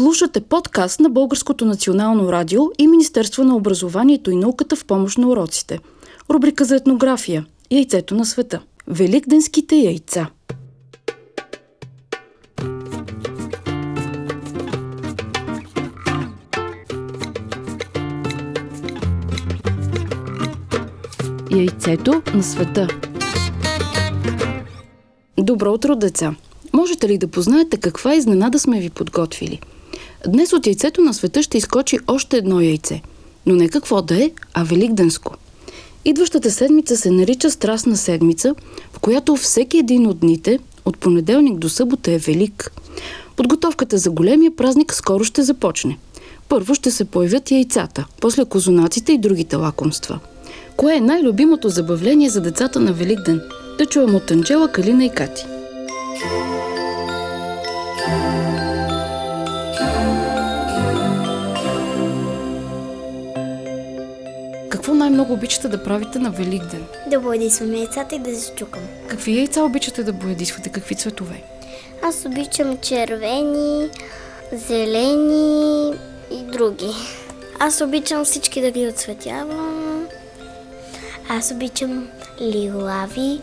Слушате подкаст на Българското национално радио и Министерство на образованието и науката в помощ на уроците. Рубрика за етнография – Яйцето на света. Великденските яйца. Яйцето на света. Добро утро, деца! Можете ли да познаете каква изненада сме ви подготвили? Днес от яйцето на света ще изкочи още едно яйце. Но не какво да е, а великденско. Идващата седмица се нарича Страстна седмица, в която всеки един от дните, от понеделник до събота е велик. Подготовката за големия празник скоро ще започне. Първо ще се появят яйцата, после козунаците и другите лакомства. Кое е най-любимото забавление за децата на Великден? Да чуем от Анджела, Калина и Кати. Какво най-много обичате да правите на Великден? Да боядисвам яйцата и да зачукам. Какви яйца обичате да боядисвате? Какви цветове? Аз обичам червени, зелени и други. Аз обичам всички да ги отцветявам. Аз обичам лилави,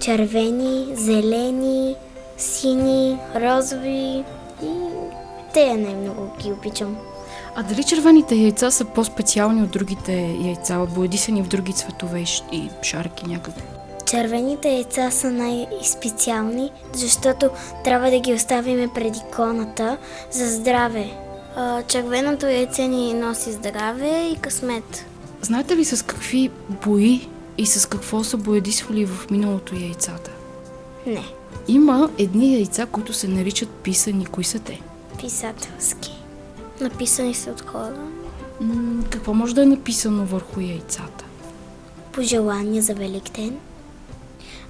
червени, зелени, сини, розови и те най-много ги обичам. А дали червените яйца са по-специални от другите яйца, боядисани в други цветове и шарки някакви? Червените яйца са най-специални, защото трябва да ги оставиме пред иконата за здраве. Червеното яйце ни носи здраве и късмет. Знаете ли с какви бои и с какво са боядисвали в миналото яйцата? Не. Има едни яйца, които се наричат писани. Кои са те? Писателски. Написани са от хора. М- какво може да е написано върху яйцата? Пожелания за Великден.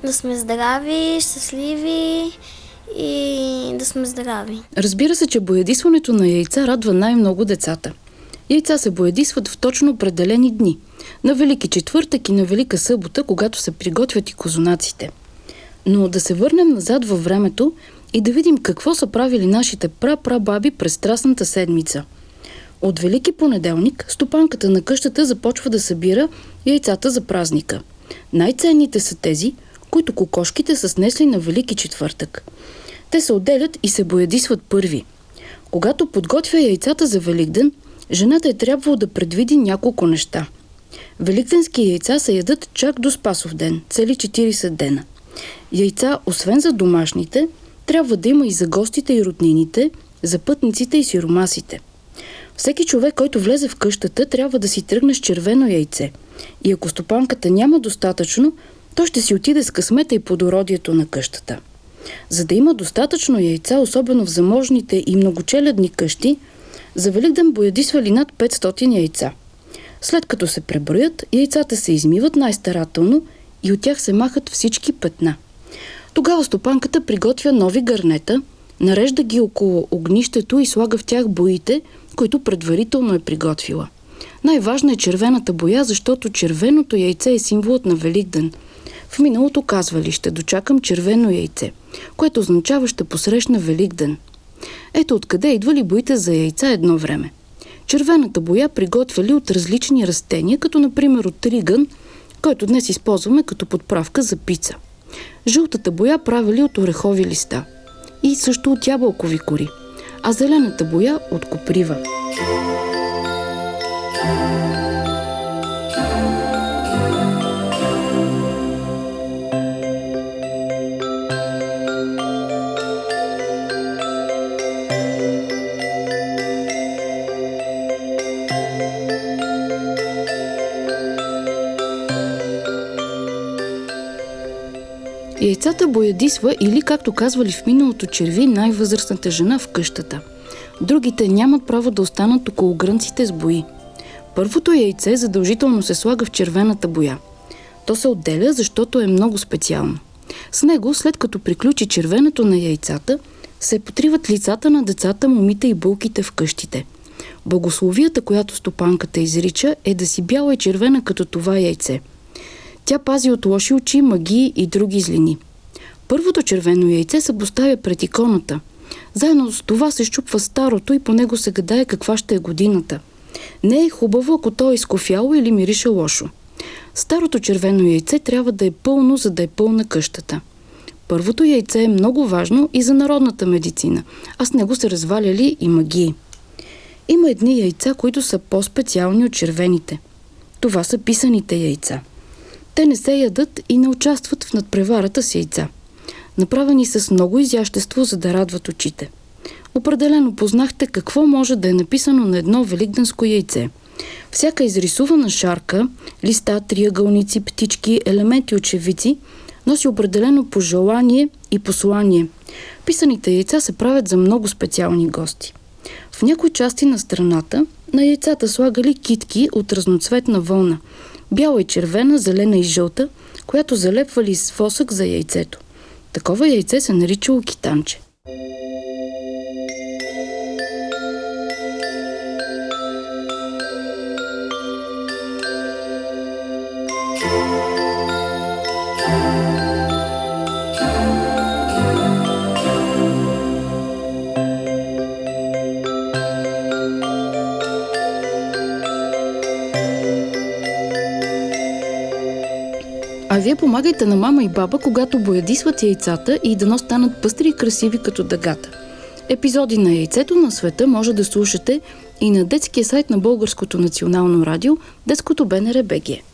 Да сме здрави, щастливи и да сме здрави. Разбира се, че боядисването на яйца радва най-много децата. Яйца се боядисват в точно определени дни. На Велики четвъртък и на Велика събота, когато се приготвят и козунаците. Но да се върнем назад във времето и да видим какво са правили нашите пра-пра-баби през страстната седмица. От Велики понеделник стопанката на къщата започва да събира яйцата за празника. Най-ценните са тези, които кокошките са снесли на Велики четвъртък. Те се отделят и се боядисват първи. Когато подготвя яйцата за Великден, жената е трябвало да предвиди няколко неща. Великденски яйца се ядат чак до Спасов ден, цели 40 дена. Яйца, освен за домашните, трябва да има и за гостите и роднините, за пътниците и сиромасите. Всеки човек, който влезе в къщата, трябва да си тръгне с червено яйце. И ако стопанката няма достатъчно, той ще си отиде с късмета и плодородието на къщата. За да има достатъчно яйца, особено в заможните и многочелядни къщи, за Великден боядисвали над 500 яйца. След като се преброят, яйцата се измиват най-старателно и от тях се махат всички петна. Тогава стопанката приготвя нови гърнета, нарежда ги около огнището и слага в тях боите, които предварително е приготвила. Най-важна е червената боя, защото червеното яйце е символът на Великден. В миналото казвали ще дочакам червено яйце, което означава ще посрещна Великден. Ето откъде идвали боите за яйца едно време. Червената боя приготвяли от различни растения, като например от тригън, който днес използваме като подправка за пица. Жълтата боя правили от орехови листа и също от ябълкови кори, а зелената боя от коприва. Яйцата боядисва или, както казвали в миналото черви, най-възрастната жена в къщата. Другите нямат право да останат около грънците с бои. Първото яйце задължително се слага в червената боя. То се отделя, защото е много специално. С него, след като приключи червенето на яйцата, се потриват лицата на децата, момите и булките в къщите. Благословията, която стопанката изрича, е да си бяла и червена като това яйце – тя пази от лоши очи, магии и други злини. Първото червено яйце се поставя пред иконата, Заедно с това се щупва старото и по него се гадае каква ще е годината. Не е хубаво, ако то е изкофяло или мирише лошо. Старото червено яйце трябва да е пълно, за да е пълна къщата. Първото яйце е много важно и за народната медицина, а с него се разваляли и магии. Има едни яйца, които са по-специални от червените. Това са писаните яйца. Те не се ядат и не участват в надпреварата с яйца. Направени с много изящество, за да радват очите. Определено познахте какво може да е написано на едно великденско яйце. Всяка изрисувана шарка, листа, триъгълници, птички, елементи от шевици носи определено пожелание и послание. Писаните яйца се правят за много специални гости. В някои части на страната на яйцата слагали китки от разноцветна вълна – бяла и червена, зелена и жълта, която залепвали с восък за яйцето. Такова яйце се наричало китанче. А вие помагайте на мама и баба, когато боядисват яйцата и дано станат пъстри и красиви като дъгата. Епизоди на Яйцето на света може да слушате и на детския сайт на Българското национално радио, детското БНР БГ.